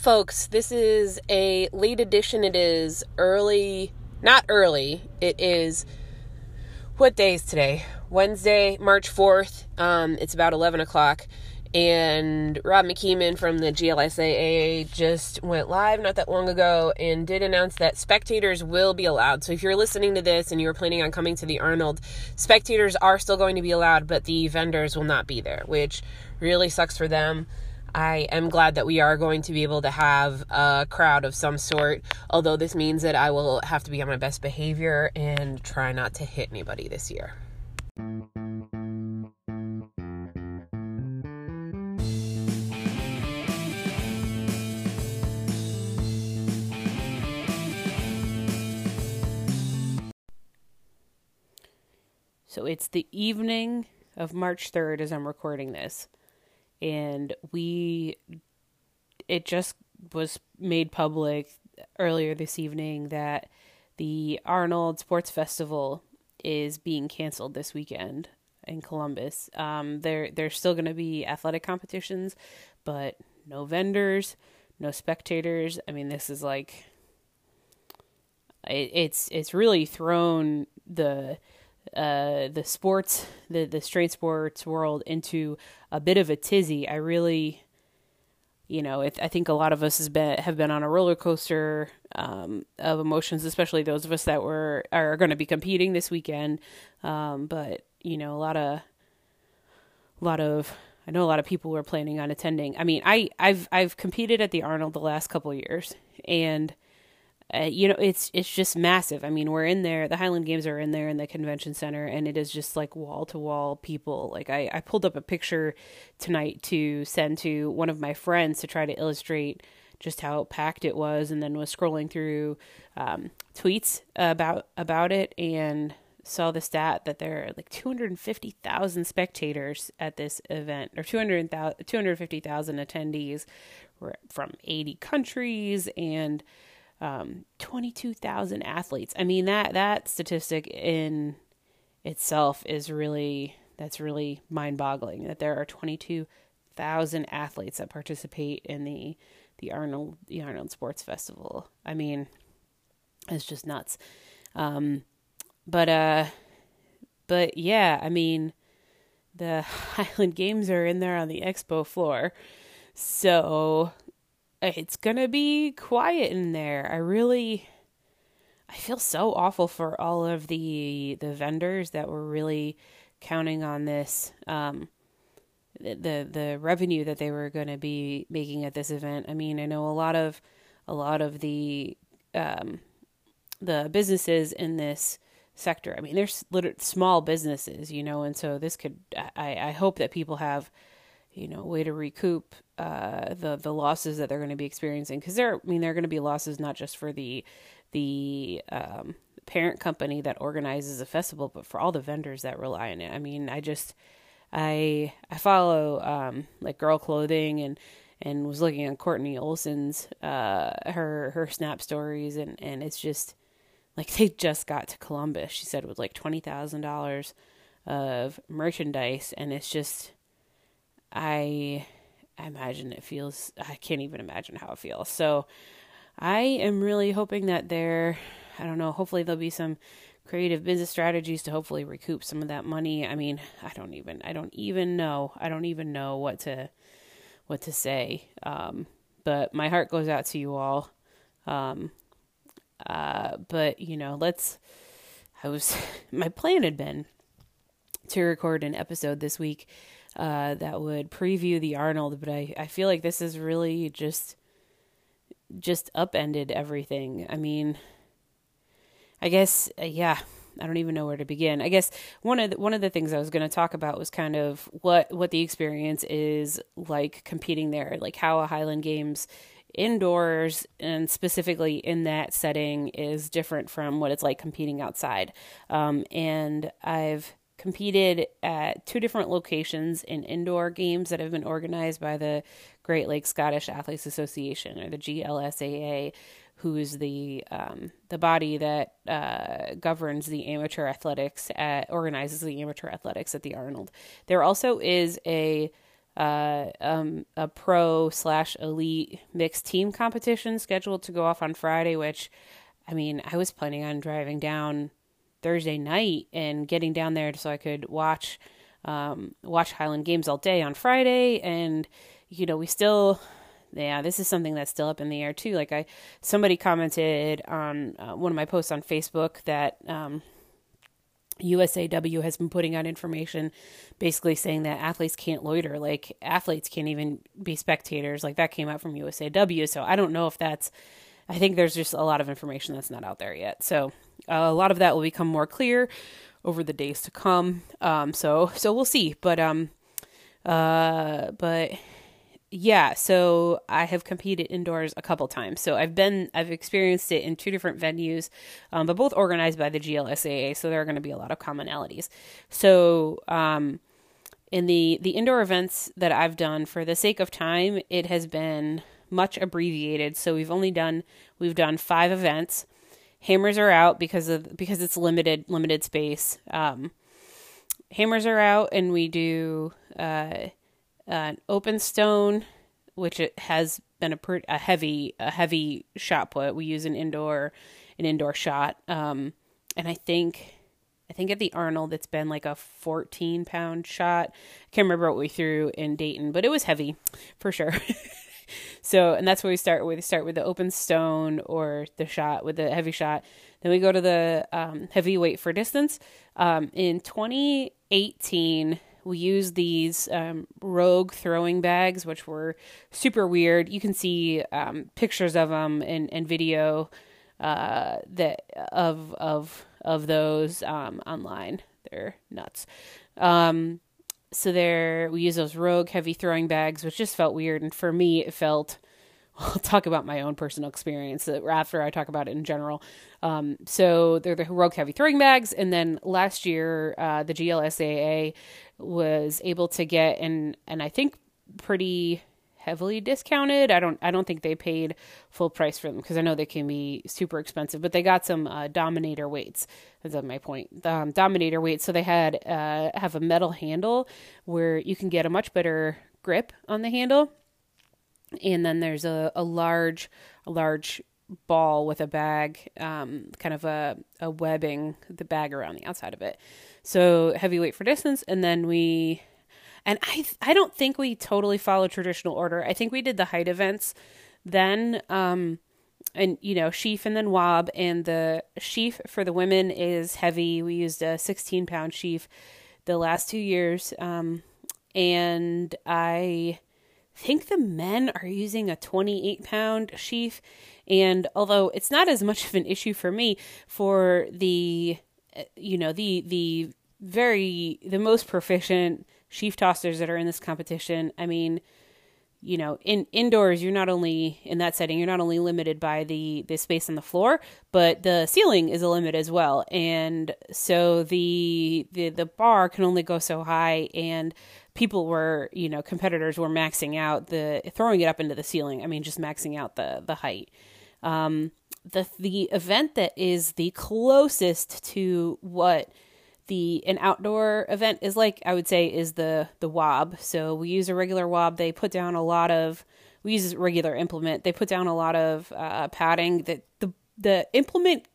folks, this is a late edition. It is early, not early. It is what day is today? Wednesday, March 4th. Um, it's about 11 o'clock. And Rob McKeeman from the GLSAA just went live not that long ago and did announce that spectators will be allowed. So if you're listening to this and you're planning on coming to the Arnold, spectators are still going to be allowed, but the vendors will not be there, which really sucks for them. I am glad that we are going to be able to have a crowd of some sort, although this means that I will have to be on my best behavior and try not to hit anybody this year. So it's the evening of March 3rd as I'm recording this. And we, it just was made public earlier this evening that the Arnold Sports Festival is being canceled this weekend in Columbus. Um, there, there's still going to be athletic competitions, but no vendors, no spectators. I mean, this is like, it, it's it's really thrown the uh, the sports, the the strength sports world into a bit of a tizzy. I really, you know, it, I think a lot of us has been have been on a roller coaster um, of emotions, especially those of us that were are going to be competing this weekend. Um, but you know, a lot of, a lot of. I know a lot of people were planning on attending. I mean, I I've I've competed at the Arnold the last couple years, and uh, you know it's it's just massive. I mean we're in there the highland games are in there in the convention center and it is just like wall to wall people. Like I, I pulled up a picture tonight to send to one of my friends to try to illustrate just how packed it was and then was scrolling through um, tweets about about it and saw the stat that there are like 250,000 spectators at this event or 250,000 attendees from 80 countries and um, 22,000 athletes. I mean that that statistic in itself is really that's really mind-boggling that there are 22,000 athletes that participate in the the Arnold the Arnold Sports Festival. I mean, it's just nuts. Um, but uh, but yeah, I mean, the Highland Games are in there on the expo floor, so it's gonna be quiet in there. I really I feel so awful for all of the the vendors that were really counting on this um the the revenue that they were going to be making at this event. I mean, I know a lot of a lot of the um the businesses in this sector. I mean, there's small businesses, you know, and so this could I I hope that people have you know way to recoup uh, the the losses that they're going to be experiencing because there I mean there are going to be losses not just for the the um, parent company that organizes a festival but for all the vendors that rely on it. I mean I just I I follow um, like girl clothing and and was looking at Courtney Olson's uh, her her snap stories and and it's just like they just got to Columbus. She said with like twenty thousand dollars of merchandise and it's just I imagine it feels I can't even imagine how it feels. So I am really hoping that there I don't know, hopefully there'll be some creative business strategies to hopefully recoup some of that money. I mean, I don't even I don't even know. I don't even know what to what to say. Um, but my heart goes out to you all. Um, uh, but you know, let's I was my plan had been to record an episode this week uh, that would preview the Arnold, but I, I feel like this is really just just upended everything. I mean, I guess uh, yeah, I don't even know where to begin. I guess one of the, one of the things I was going to talk about was kind of what what the experience is like competing there, like how a Highland Games indoors and specifically in that setting is different from what it's like competing outside. Um, and I've competed at two different locations in indoor games that have been organized by the Great Lakes Scottish Athletes Association or the GLSAA, who is the um, the body that uh, governs the amateur athletics at organizes the amateur athletics at the Arnold. There also is a uh, um, a pro slash elite mixed team competition scheduled to go off on Friday, which, I mean, I was planning on driving down Thursday night and getting down there so I could watch um, watch Highland games all day on Friday. And you know, we still, yeah, this is something that's still up in the air too. Like I, somebody commented on uh, one of my posts on Facebook that um, USAW has been putting out information basically saying that athletes can't loiter. Like athletes can't even be spectators. Like that came out from USAW. So I don't know if that's, I think there's just a lot of information that's not out there yet. So uh, a lot of that will become more clear over the days to come. Um, so, so we'll see. But, um, uh, but yeah, so I have competed indoors a couple times. So I've been, I've experienced it in two different venues, um, but both organized by the GLSAA. So there are going to be a lot of commonalities. So, um, in the the indoor events that I've done, for the sake of time, it has been much abbreviated. So we've only done we've done five events. Hammers are out because of because it's limited limited space. Um, hammers are out, and we do. Uh, an open stone, which it has been a, per, a heavy a heavy shot put. We use an indoor an indoor shot, um, and I think I think at the Arnold it's been like a 14 pound shot. I can't remember what we threw in Dayton, but it was heavy for sure. so, and that's where we start with. We start with the open stone or the shot with the heavy shot. Then we go to the um, heavyweight for distance. Um, in 2018, we used these um, rogue throwing bags, which were super weird. You can see um, pictures of them and, and video uh, that of of of those um, online. They're nuts. Um, so there, we use those rogue heavy throwing bags, which just felt weird, and for me, it felt I'll talk about my own personal experience after I talk about it in general. Um, so they're the Rogue Heavy Throwing Bags. And then last year, uh, the GLSAA was able to get, and, and I think pretty heavily discounted. I don't I don't think they paid full price for them because I know they can be super expensive, but they got some uh, Dominator weights. That's my point. Um, Dominator weights. So they had uh, have a metal handle where you can get a much better grip on the handle and then there's a, a large a large ball with a bag um, kind of a, a webbing the bag around the outside of it so heavyweight for distance and then we and i i don't think we totally follow traditional order i think we did the height events then um and you know sheaf and then wob and the sheaf for the women is heavy we used a 16 pound sheaf the last two years um and i think the men are using a 28 pound sheaf. And although it's not as much of an issue for me, for the, uh, you know, the, the very, the most proficient sheaf tossers that are in this competition, I mean, you know in indoors you're not only in that setting you're not only limited by the the space on the floor but the ceiling is a limit as well and so the the the bar can only go so high and people were, you know, competitors were maxing out the throwing it up into the ceiling. I mean, just maxing out the the height. Um, the the event that is the closest to what the an outdoor event is like, I would say, is the the wob. So we use a regular wob. They put down a lot of we use a regular implement. They put down a lot of uh, padding. That the the implement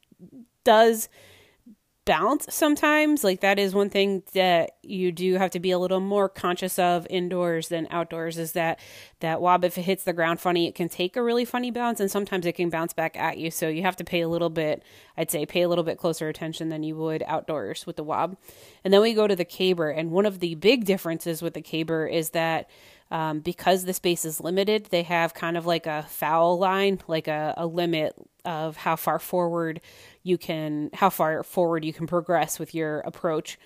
does bounce sometimes. Like that is one thing that you do have to be a little more conscious of indoors than outdoors is that that wob if it hits the ground funny, it can take a really funny bounce and sometimes it can bounce back at you. So you have to pay a little bit, I'd say pay a little bit closer attention than you would outdoors with the wob. And then we go to the caber and one of the big differences with the caber is that um, because the space is limited, they have kind of like a foul line, like a, a limit of how far forward you can, how far forward you can progress with your approach.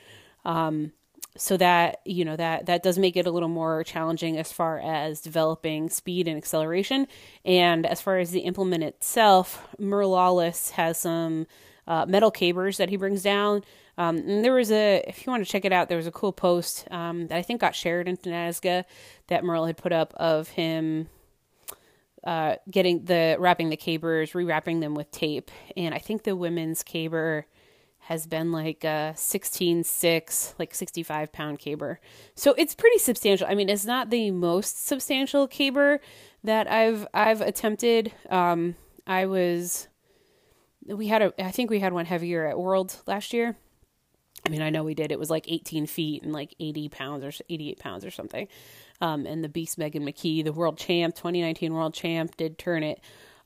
Um, so that you know that that does make it a little more challenging as far as developing speed and acceleration and as far as the implement itself merle has some uh, metal cabers that he brings down um, and there was a, if you want to check it out, there was a cool post um, that I think got shared into NASGA that Merle had put up of him uh, getting the wrapping the cabers, rewrapping them with tape, and I think the women's caber has been like a 16 6 like 65 pound caber. So it's pretty substantial. I mean it's not the most substantial caber that i've i've attempted. Um i was we had a i think we had one heavier at world last year. I mean i know we did. It was like 18 feet and like 80 pounds or 88 pounds or something um and the beast megan mckee the world champ 2019 world champ did turn it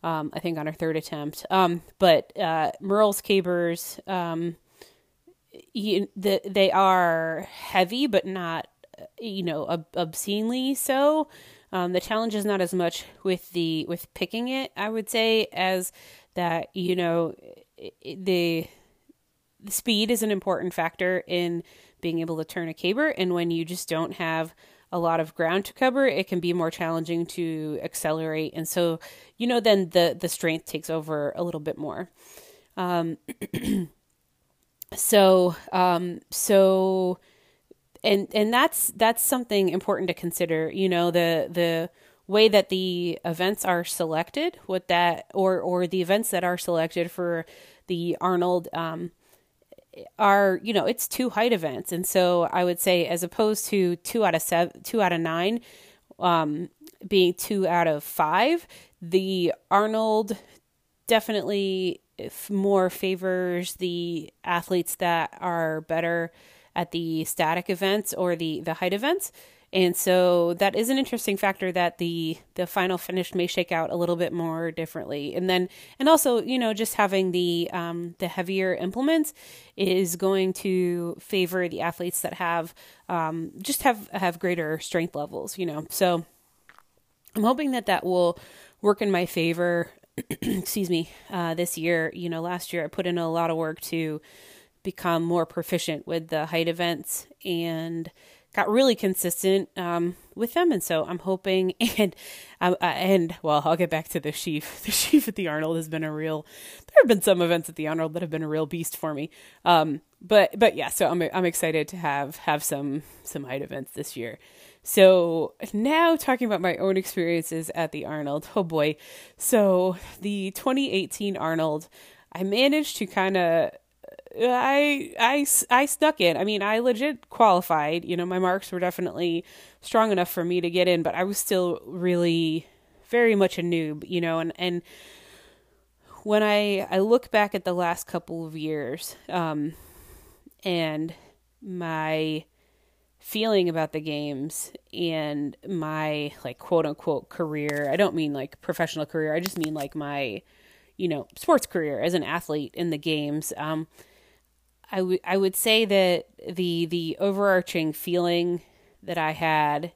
um, I think on her third attempt. Um, but uh, Merle's cabers, um, you, the, they are heavy, but not, you know, ob- obscenely so. Um, the challenge is not as much with the with picking it, I would say, as that you know the the speed is an important factor in being able to turn a caber, and when you just don't have a lot of ground to cover, it can be more challenging to accelerate. And so, you know, then the, the strength takes over a little bit more. Um, so, um, so, and, and that's, that's something important to consider, you know, the, the way that the events are selected, what that, or, or the events that are selected for the Arnold, um, are you know it's two height events. And so i would say as opposed to two out of seven two out of nine um, being two out of five the arnold definitely more favors the athletes that are better at the static events or the the height events and so that is an interesting factor that the the final finish may shake out a little bit more differently. And then and also, you know, just having the um, the heavier implements is going to favor the athletes that have um, just have have greater strength levels, you know. So I'm hoping that that will work in my favor. excuse me. Uh, this year, you know, last year I put in a lot of work to become more proficient with the height events and got really consistent um, with them, and so I'm hoping and uh, and well, I'll get back to the sheaf. The sheaf at the Arnold has been a real. There have been some events at the Arnold that have been a real beast for me. Um, but but yeah, so I'm I'm excited to have have some some height events this year. So now talking about my own experiences at the Arnold. Oh boy. So the 2018 Arnold, I managed to kind of I I I stuck it. I mean, I legit qualified. You know, my marks were definitely strong enough for me to get in, but I was still really very much a noob. You know, and and when I I look back at the last couple of years, um, and my feeling about the games and my like quote unquote career. I don't mean like professional career. I just mean like my you know sports career as an athlete in the games. Um, I would I would say that the the overarching feeling that I had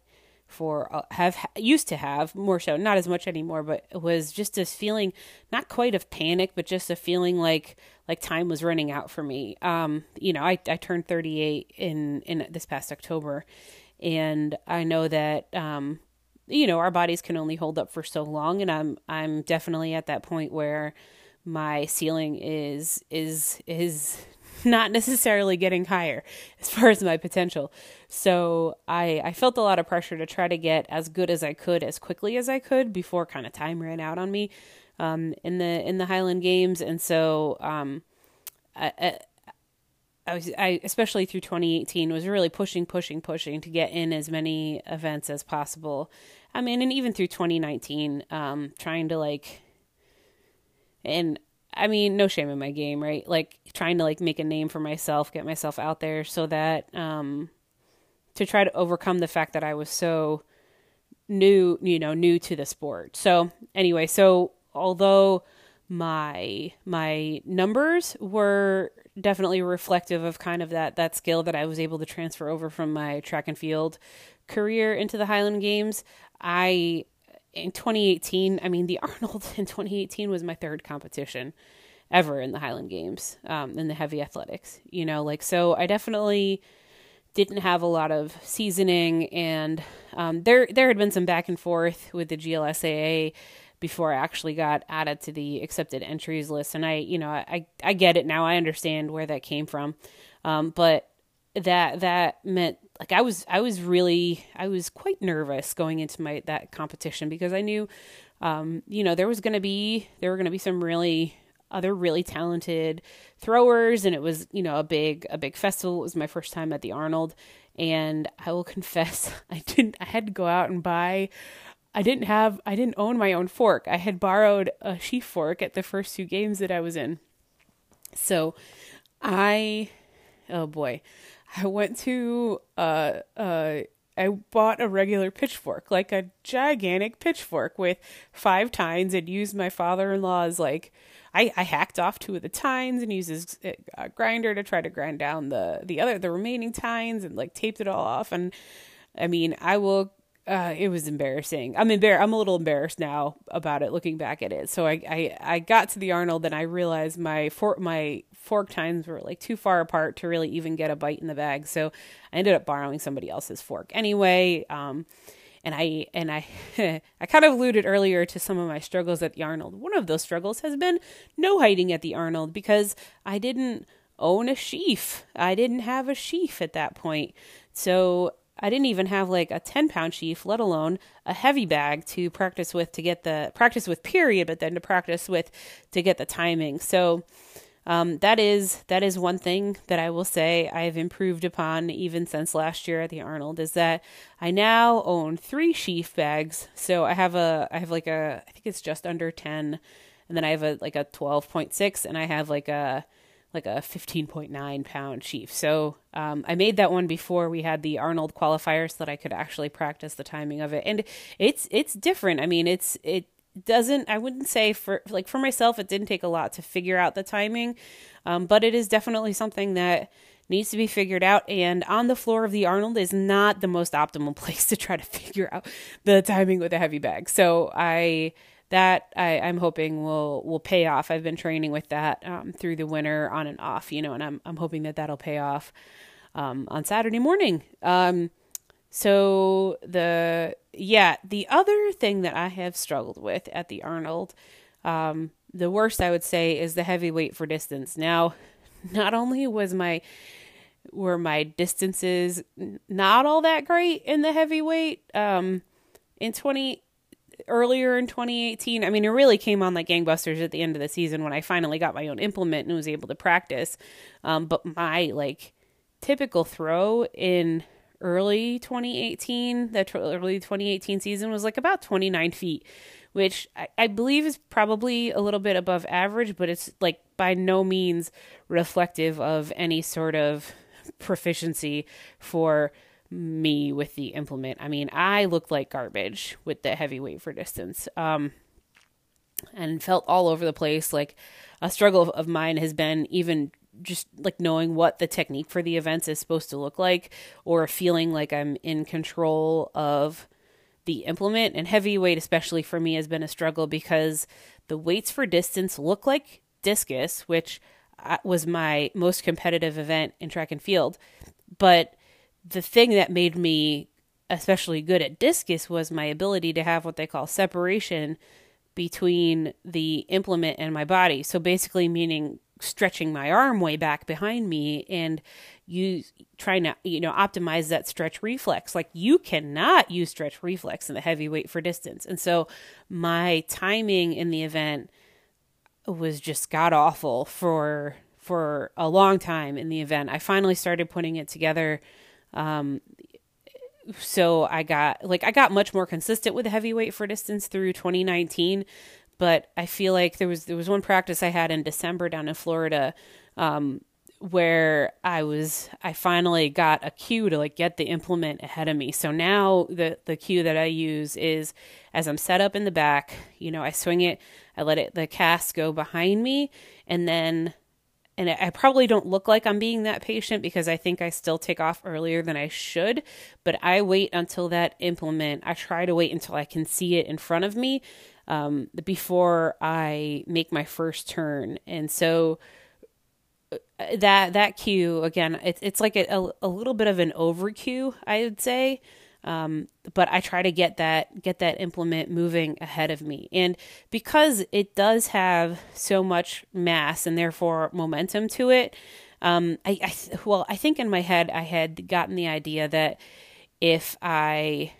for uh, have used to have more so not as much anymore but was just this feeling not quite of panic but just a feeling like like time was running out for me. Um you know i i turned 38 in in this past october and i know that um you know our bodies can only hold up for so long and i'm i'm definitely at that point where my ceiling is is is not necessarily getting higher as far as my potential. So I I felt a lot of pressure to try to get as good as I could as quickly as I could before kind of time ran out on me um, in the in the Highland Games, and so um, I, I, I was I especially through 2018 was really pushing pushing pushing to get in as many events as possible. I mean, and even through 2019, um, trying to like and I mean, no shame in my game, right? Like trying to like make a name for myself, get myself out there so that um to try to overcome the fact that I was so new, you know, new to the sport. So, anyway, so although my my numbers were definitely reflective of kind of that that skill that I was able to transfer over from my track and field career into the Highland Games, I in 2018, I mean, the Arnold in 2018 was my third competition ever in the Highland Games, um, in the heavy athletics. You know, like, so I definitely didn't have a lot of seasoning, and um, there there had been some back and forth with the GLSAA before I actually got added to the accepted entries list. And I, you know, I I get it now. I understand where that came from, um, but that that meant like I was I was really I was quite nervous going into my that competition because I knew um, you know there was going to be there were going to be some really other really talented throwers and it was you know a big a big festival. It was my first time at the arnold and i will confess i didn't i had to go out and buy i didn't have i didn't own my own fork. I had borrowed a sheaf fork at the first two games that i was in. So i oh boy i went to uh uh I bought a regular pitchfork, like a gigantic pitchfork with five tines, and used my father in law's like I, I hacked off two of the tines and used his uh, grinder to try to grind down the the other the remaining tines and like taped it all off. And I mean, I will. Uh, it was embarrassing. I'm embar- I'm a little embarrassed now about it, looking back at it. So I, I, I got to the Arnold and I realized my fork my fork tines were like too far apart to really even get a bite in the bag. So I ended up borrowing somebody else's fork anyway. Um, and I and I I kind of alluded earlier to some of my struggles at the Arnold. One of those struggles has been no hiding at the Arnold because I didn't own a sheaf. I didn't have a sheaf at that point. So I didn't even have like a 10 pound sheaf, let alone a heavy bag to practice with to get the practice with period, but then to practice with to get the timing. So um, that is that is one thing that I will say I've improved upon even since last year at the Arnold is that I now own three sheaf bags. So I have a I have like a I think it's just under ten, and then I have a like a twelve point six, and I have like a like a 15.9 pound sheaf. So um, I made that one before we had the Arnold qualifier so that I could actually practice the timing of it. And it's it's different. I mean, it's it doesn't i wouldn't say for like for myself it didn't take a lot to figure out the timing um, but it is definitely something that needs to be figured out and on the floor of the arnold is not the most optimal place to try to figure out the timing with a heavy bag so i that I, i'm hoping will will pay off i've been training with that um, through the winter on and off you know and i'm, I'm hoping that that'll pay off um, on saturday morning um, so the yeah, the other thing that I have struggled with at the Arnold, um, the worst I would say is the heavyweight for distance. Now, not only was my were my distances not all that great in the heavyweight um in 20 earlier in 2018 i mean it really came on like gangbusters at the end of the season when i finally got my own implement and was able to practice. Um but my like typical throw in early 2018, the early 2018 season was like about 29 feet, which I, I believe is probably a little bit above average, but it's like by no means reflective of any sort of proficiency for me with the implement. I mean, I looked like garbage with the heavyweight for distance. Um, and felt all over the place. Like a struggle of mine has been even just like knowing what the technique for the events is supposed to look like or feeling like I'm in control of the implement and heavyweight especially for me has been a struggle because the weights for distance look like discus which uh, was my most competitive event in track and field but the thing that made me especially good at discus was my ability to have what they call separation between the implement and my body. So basically meaning stretching my arm way back behind me and you trying to you know optimize that stretch reflex. Like you cannot use stretch reflex in the heavyweight for distance. And so my timing in the event was just god awful for for a long time in the event. I finally started putting it together um so i got like i got much more consistent with the heavyweight for distance through 2019 but I feel like there was there was one practice I had in December down in Florida um, where I was I finally got a cue to like get the implement ahead of me. So now the the cue that I use is as I'm set up in the back, you know, I swing it, I let it the cast go behind me and then and I probably don't look like I'm being that patient because I think I still take off earlier than I should, but I wait until that implement. I try to wait until I can see it in front of me um, before I make my first turn. And so uh, that that cue again, it's it's like a, a little bit of an over cue, I would say. Um, but I try to get that get that implement moving ahead of me, and because it does have so much mass and therefore momentum to it, um, I, I well, I think in my head I had gotten the idea that if I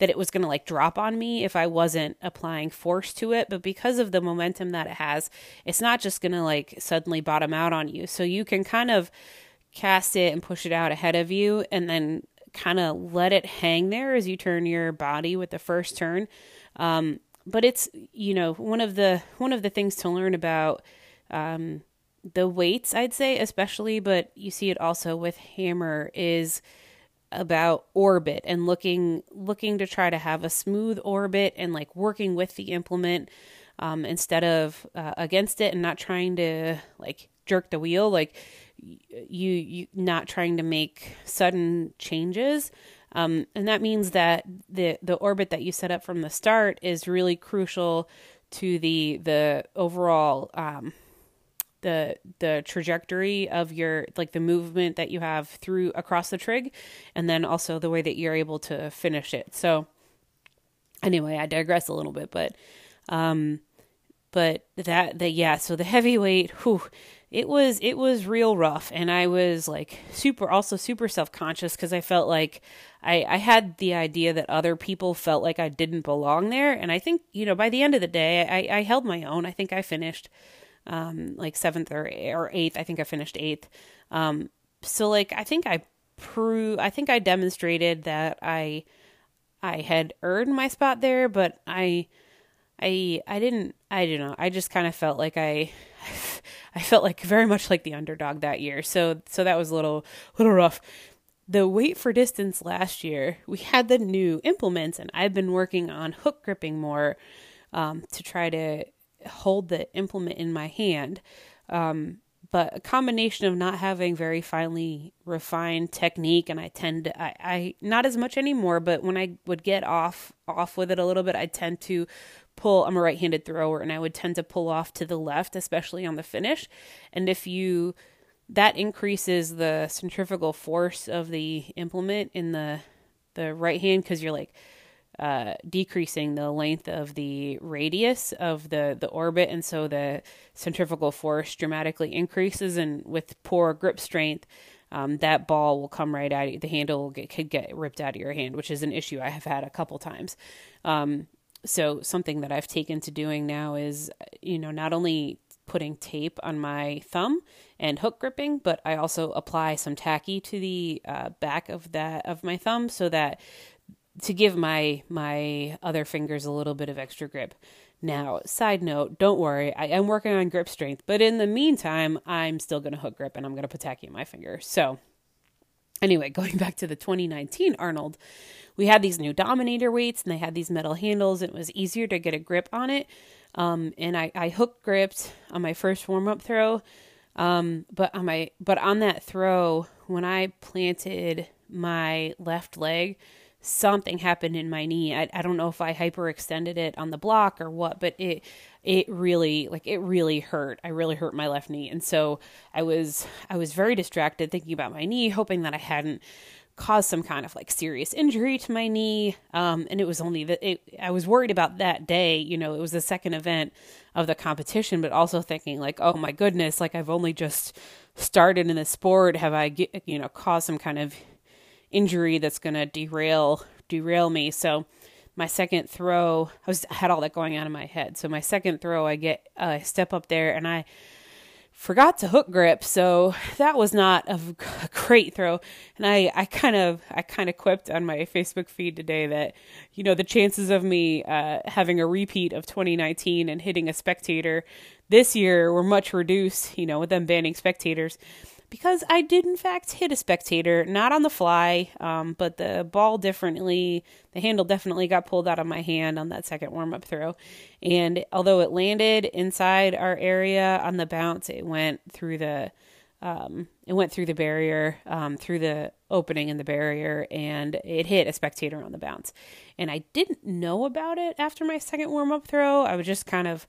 that it was going to like drop on me if I wasn't applying force to it. But because of the momentum that it has, it's not just going to like suddenly bottom out on you. So you can kind of cast it and push it out ahead of you and then kind of let it hang there as you turn your body with the first turn. Um, but it's you know one of the one of the things to learn about um, the weights I'd say especially, but you see it also with hammer is about orbit and looking looking to try to have a smooth orbit and like working with the implement um, instead of uh, against it and not trying to like jerk the wheel like you you not trying to make sudden changes. Um, and that means that the the orbit that you set up from the start is really crucial to the the overall um, the the trajectory of your like the movement that you have through across the trig and then also the way that you're able to finish it. So anyway i digress a little bit but um but that the yeah so the heavyweight whew, it was it was real rough and i was like super also super self-conscious because i felt like I, I had the idea that other people felt like i didn't belong there and i think you know by the end of the day i, I held my own i think i finished um, like seventh or or eighth. I think I finished eighth. Um, so like I think I prove I think I demonstrated that I I had earned my spot there, but I I I didn't I don't know. I just kind of felt like I I felt like very much like the underdog that year. So so that was a little little rough. The weight for distance last year, we had the new implements and I've been working on hook gripping more um, to try to hold the implement in my hand. Um, but a combination of not having very finely refined technique and I tend to I, I not as much anymore, but when I would get off off with it a little bit, I tend to pull I'm a right-handed thrower and I would tend to pull off to the left, especially on the finish. And if you that increases the centrifugal force of the implement in the the right hand because you're like uh, decreasing the length of the radius of the, the orbit, and so the centrifugal force dramatically increases. And with poor grip strength, um, that ball will come right out. The handle get, could get ripped out of your hand, which is an issue I have had a couple times. Um, so something that I've taken to doing now is, you know, not only putting tape on my thumb and hook gripping, but I also apply some tacky to the uh, back of that of my thumb so that to give my my other fingers a little bit of extra grip. Now, side note, don't worry, I am working on grip strength, but in the meantime, I'm still going to hook grip and I'm going to put tacky in my finger. So, anyway, going back to the 2019 Arnold, we had these new Dominator weights and they had these metal handles. And it was easier to get a grip on it. Um, and I, I hook gripped on my first warm up throw. Um, but on my but on that throw, when I planted my left leg, something happened in my knee. I, I don't know if I hyperextended it on the block or what, but it it really like it really hurt. I really hurt my left knee. And so I was I was very distracted thinking about my knee, hoping that I hadn't caused some kind of like serious injury to my knee. Um, and it was only that it, I was worried about that day. You know, it was the second event of the competition, but also thinking like, oh my goodness, like I've only just started in the sport. Have I, you know, caused some kind of injury that's going to derail derail me. So my second throw, I was had all that going on in my head. So my second throw, I get I uh, step up there and I forgot to hook grip, so that was not a, great throw. And I, I kind of, I kind of quipped on my Facebook feed today that, you know, the chances of me uh, having a repeat of 2019 and hitting a spectator this year were much reduced. You know, with them banning spectators because I did in fact hit a spectator, not on the fly, um, but the ball definitely, the handle definitely got pulled out of my hand on that second warm up throw. And although it landed inside our area on the bounce, it went through the, um, it went through the barrier, um, through the opening in the barrier, and it hit a spectator on the bounce. And I didn't know about it after my second warm up throw. I was just kind of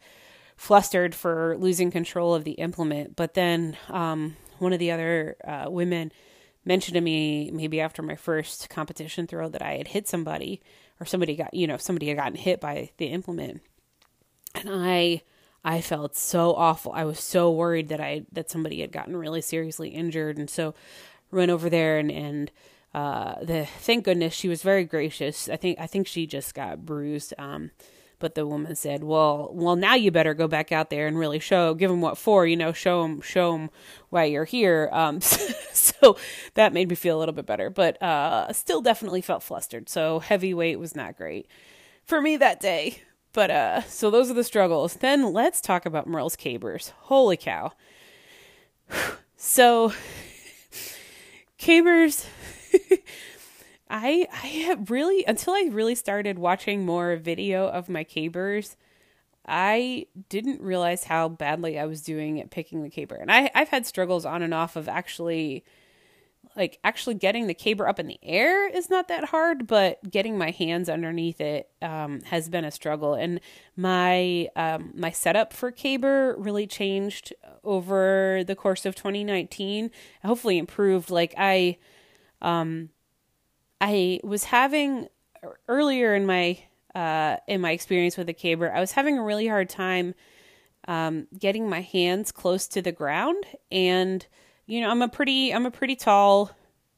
flustered for losing control of the implement. But then um, one of the other uh, women mentioned to me maybe after my first competition throw that I had hit somebody or somebody got you know somebody had gotten hit by the implement, and I I felt so awful. I was so worried that I that somebody had gotten really seriously injured, and so went over there and and uh, the thank goodness she was very gracious. I think I think she just got bruised. Um, but the woman said, "Well, well, now you better go back out there and really show, give them what for, you know, show them, show them why you're here." Um, so that made me feel a little bit better, but uh, still definitely felt flustered. So heavyweight was not great for me that day. But uh, so those are the struggles. Then let's talk about Merle's Cabers. Holy cow! So Cabers. I I really until I really started watching more video of my cabers, I didn't realize how badly I was doing at picking the caber. And I I've had struggles on and off of actually like actually getting the caber up in the air is not that hard, but getting my hands underneath it um, has been a struggle. And my um, my setup for caber really changed over the course of 2019. Hopefully improved. Like I um I was having earlier in my uh, in my experience with the caber, I was having a really hard time um, getting my hands close to the ground. And you know, I'm a pretty I'm a pretty tall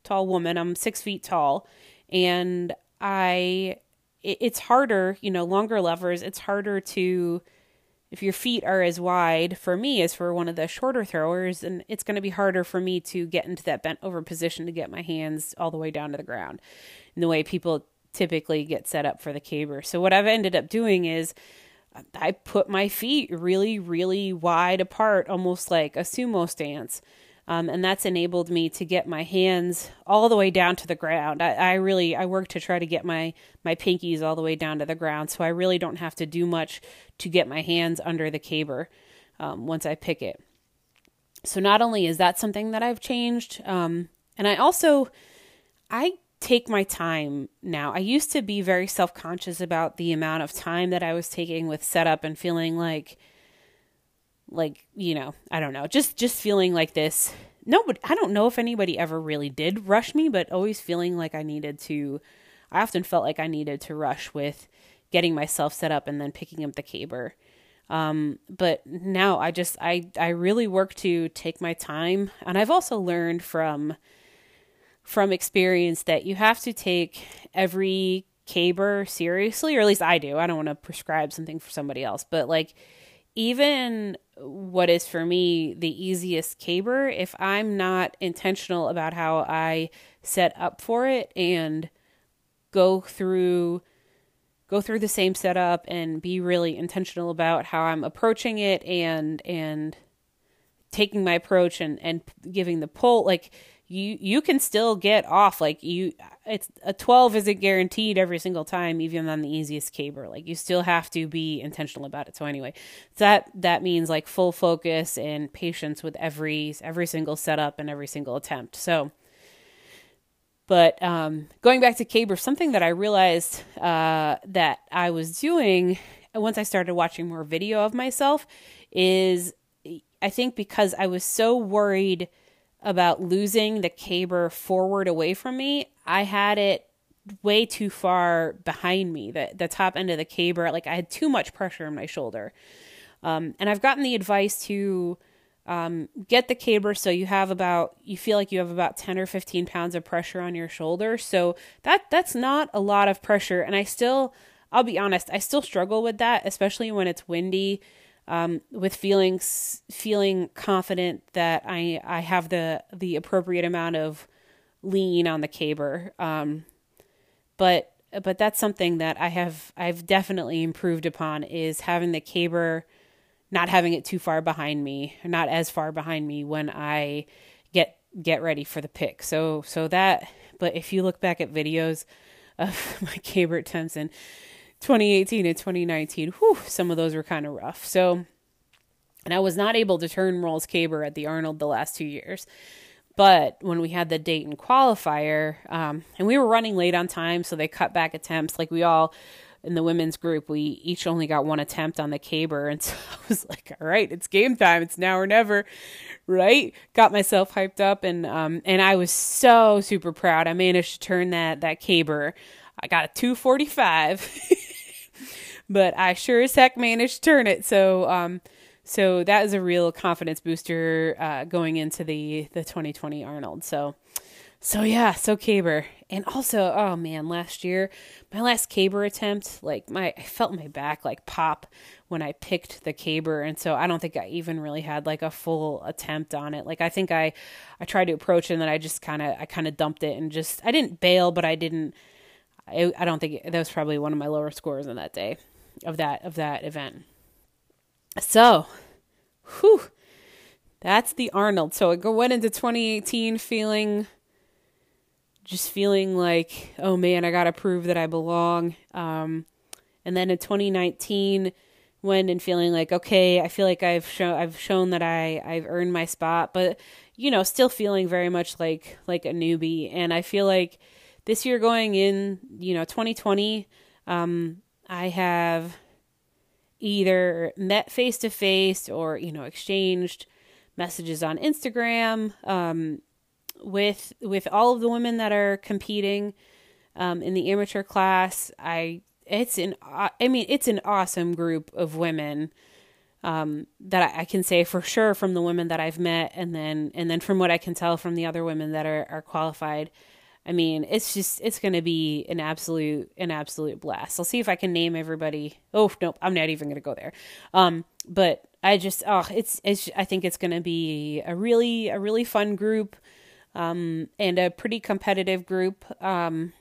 tall woman. I'm six feet tall, and I it, it's harder. You know, longer levers. It's harder to if your feet are as wide for me as for one of the shorter throwers, and it's going to be harder for me to get into that bent over position to get my hands all the way down to the ground in the way people typically get set up for the caber. So what I've ended up doing is I put my feet really, really wide apart, almost like a sumo stance. Um, and that's enabled me to get my hands all the way down to the ground. I, I, really I work to try to get my my pinkies all the way down to the ground, so I really don't have to do much to get my hands under the caber um, once I pick it. So not only is that something that I've changed, um, and I also I take my time now. I used to be very self conscious about the amount of time that I was taking with setup and feeling like like you know i don't know just just feeling like this. Nobody i don't know if anybody ever really did rush me but always feeling like i needed to i often felt like i needed to rush with getting myself set up and then picking up the caber. Um, but now i just i i really work to take my time. And i've also learned from from experience that you have to take every caber seriously or at least i do. I don't want to prescribe something for somebody else but like even what is for me the easiest caber if I'm not intentional about how I set up for it and go through go through the same setup and be really intentional about how I'm approaching it and and taking my approach and and giving the pull like you you can still get off like you it's a 12 isn't guaranteed every single time even on the easiest caber. Like you still have to be intentional about it. So anyway that that means like full focus and patience with every every single setup and every single attempt. So but um, going back to caber something that i realized uh, that i was doing once i started watching more video of myself is i think because i was so worried about losing the caber forward away from me, I had it way too far behind me. The the top end of the caber, like I had too much pressure on my shoulder. Um, and I've gotten the advice to um, get the caber so you have about you feel like you have about 10 or 15 pounds of pressure on your shoulder so that that's not a lot of pressure and i still i'll be honest i still struggle with that especially when it's windy um, with feeling feeling confident that I I have the the appropriate amount of lean on the caber. Um, but but that's something that I have I've definitely improved upon is having the caber not having it too far behind me, not as far behind me when I get get ready for the pick. So so that but if you look back at videos of my caber and 2018 and 2019, whew, some of those were kind of rough. So, and I was not able to turn Rolls caber at the Arnold the last two years. But when we had the Dayton qualifier, um, and we were running late on time, so they cut back attempts. Like we all in the women's group, we each only got one attempt on the caber, and so I was like, "All right, it's game time. It's now or never." Right? Got myself hyped up, and um, and I was so super proud. I managed to turn that that caber. I got a two forty five. but I sure as heck managed to turn it. So, um, so that is a real confidence booster uh, going into the the 2020 Arnold. So, so yeah, so caber, and also, oh man, last year, my last caber attempt, like my, I felt my back like pop when I picked the caber, and so I don't think I even really had like a full attempt on it. Like I think I, I tried to approach it, and then I just kind of, I kind of dumped it, and just, I didn't bail, but I didn't. I, I don't think that was probably one of my lower scores on that day, of that of that event. So, whew, that's the Arnold. So I went into 2018 feeling just feeling like, oh man, I got to prove that I belong. Um, and then in 2019, went and feeling like, okay, I feel like I've shown I've shown that I I've earned my spot, but you know, still feeling very much like like a newbie. And I feel like this year going in, you know, 2020, um, I have either met face to face or you know exchanged messages on Instagram. Um, with with all of the women that are competing um, in the amateur class. I it's an I mean it's an awesome group of women um, that I, can say for sure from the women that I've met, and then and then from what I can tell from the other women that are are qualified. I mean, it's just it's going to be an absolute an absolute blast. I'll see if I can name everybody. Oh nope, I'm not even going to go there. Um, but I just oh, it's it's I think it's going to be a really a really fun group um, and a pretty competitive group. Um,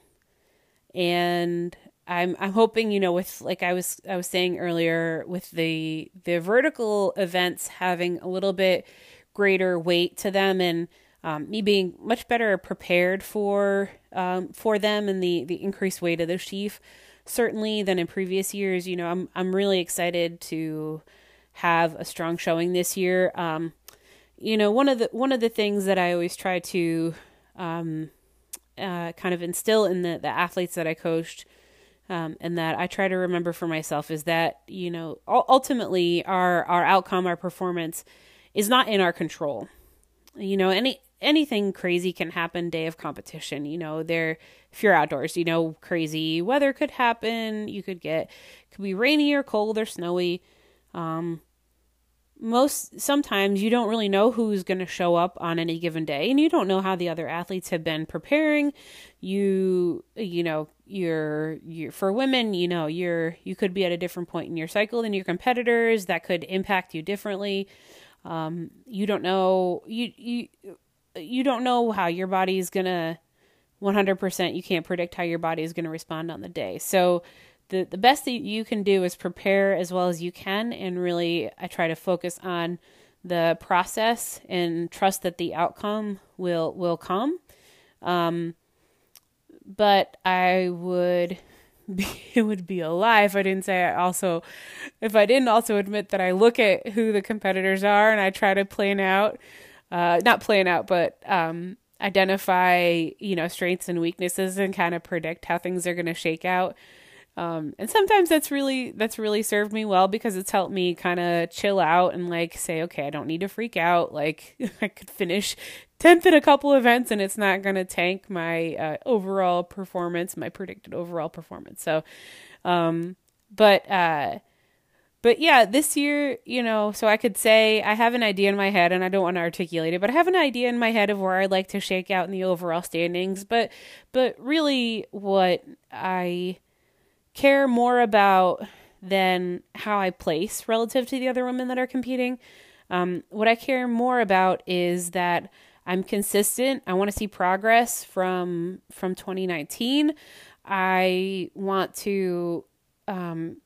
and I'm I'm hoping you know with like I was I was saying earlier with the the vertical events having a little bit greater weight to them and um, me being much better prepared for um, for them and the the increased weight of the sheaf certainly than in previous years. You know I'm I'm really excited to have a strong showing this year. Um, you know one of the one of the things that I always try to um, uh, kind of instill in the the athletes that I coached. Um, and that I try to remember for myself is that you know ultimately our our outcome, our performance, is not in our control. You know, any anything crazy can happen day of competition. You know, there if you're outdoors, you know, crazy weather could happen. You could get could be rainy or cold or snowy. Um, most sometimes you don't really know who's going to show up on any given day and you don't know how the other athletes have been preparing you you know you're you're for women you know you're you could be at a different point in your cycle than your competitors that could impact you differently um, you don't know you you you don't know how your body is going to 100% you can't predict how your body is going to respond on the day so the the best that you can do is prepare as well as you can and really I try to focus on the process and trust that the outcome will will come. Um, but I would be, it would be a lie if I didn't say I also if I didn't also admit that I look at who the competitors are and I try to plan out uh, not plan out but um, identify you know strengths and weaknesses and kind of predict how things are going to shake out um, and sometimes that's really that's really served me well because it's helped me kind of chill out and like say, okay, I don't need to freak out. Like I could finish tenth in a couple events, and it's not going to tank my uh, overall performance, my predicted overall performance. So, um, but uh, but yeah, this year, you know, so I could say I have an idea in my head, and I don't want to articulate it, but I have an idea in my head of where I'd like to shake out in the overall standings. But but really, what I care more about than how I place relative to the other women that are competing. Um, what I care more about is that I'm consistent. I want to see progress from from 2019. I want to um,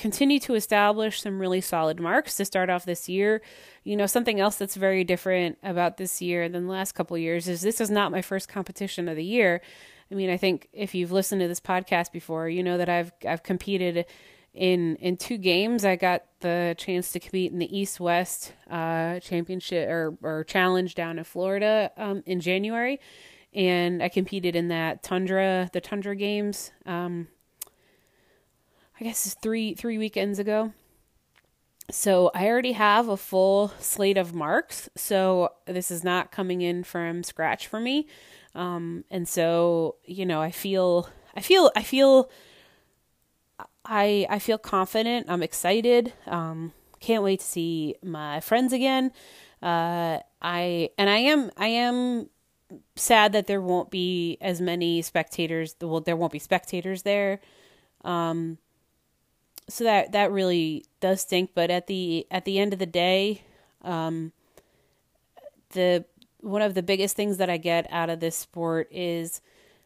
continue to establish some really solid marks to start off this year. You know, something else that's very different about this year than the last couple years is this is not my first competition of the year. I mean, I think if you've listened to this podcast before, you know that I've I've competed in in two games. I got the chance to compete in the East West uh, Championship or or Challenge down in Florida um, in January, and I competed in that Tundra the Tundra Games. Um, I guess it's three three weekends ago. So I already have a full slate of marks. So this is not coming in from scratch for me. Um, and so, you know, I feel, I feel, I feel, I, I feel confident. I'm excited. Um, can't wait to see my friends again. Uh, I, and I am, I am sad that there won't be as many spectators. Well, there won't be spectators there. Um, so that that really does stink. But at the at the end of the day, um, the one of the biggest things that I get out of this sport is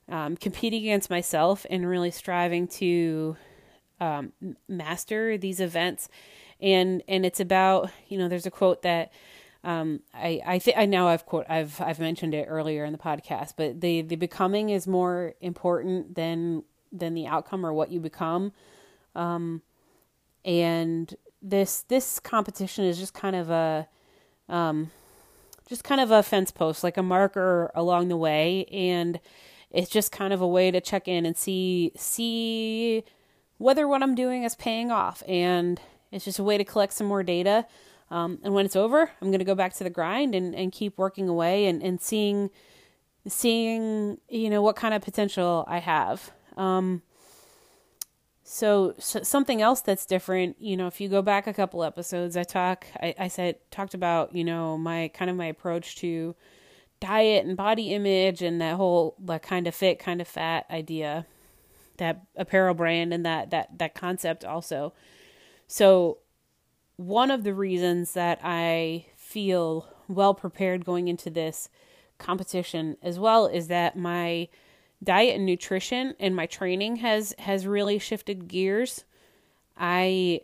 um, competing against myself and really striving to um, master these events. And and it's about you know there's a quote that um, I I think I know I've quote I've I've mentioned it earlier in the podcast, but the the becoming is more important than than the outcome or what you become. Um, and this this competition is just kind of a um, just kind of a fence post, like a marker along the way, and it's just kind of a way to check in and see see whether what I'm doing is paying off, and it's just a way to collect some more data. Um, and when it's over, I'm going to go back to the grind and, and keep working away and, and seeing seeing you know what kind of potential I have. Um, so, so, something else that's different, you know, if you go back a couple episodes, I talk, I, I said, talked about, you know, my kind of my approach to diet and body image and that whole like kind of fit, kind of fat idea, that apparel brand and that that that concept also. So, one of the reasons that I feel well prepared going into this competition as well is that my diet and nutrition and my training has has really shifted gears. I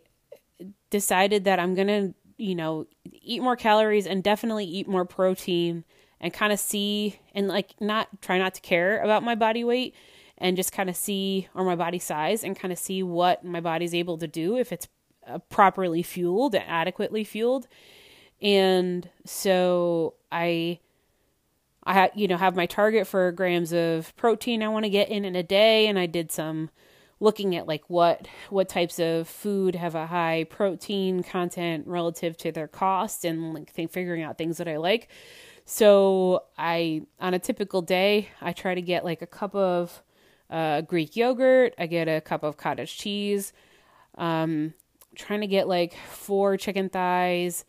decided that I'm going to, you know, eat more calories and definitely eat more protein and kind of see and like not try not to care about my body weight and just kind of see or my body size and kind of see what my body's able to do if it's uh, properly fueled and adequately fueled. And so I I you know have my target for grams of protein I want to get in in a day and I did some looking at like what what types of food have a high protein content relative to their cost and like th- figuring out things that I like. So I on a typical day I try to get like a cup of uh, Greek yogurt. I get a cup of cottage cheese. Um, trying to get like four chicken thighs.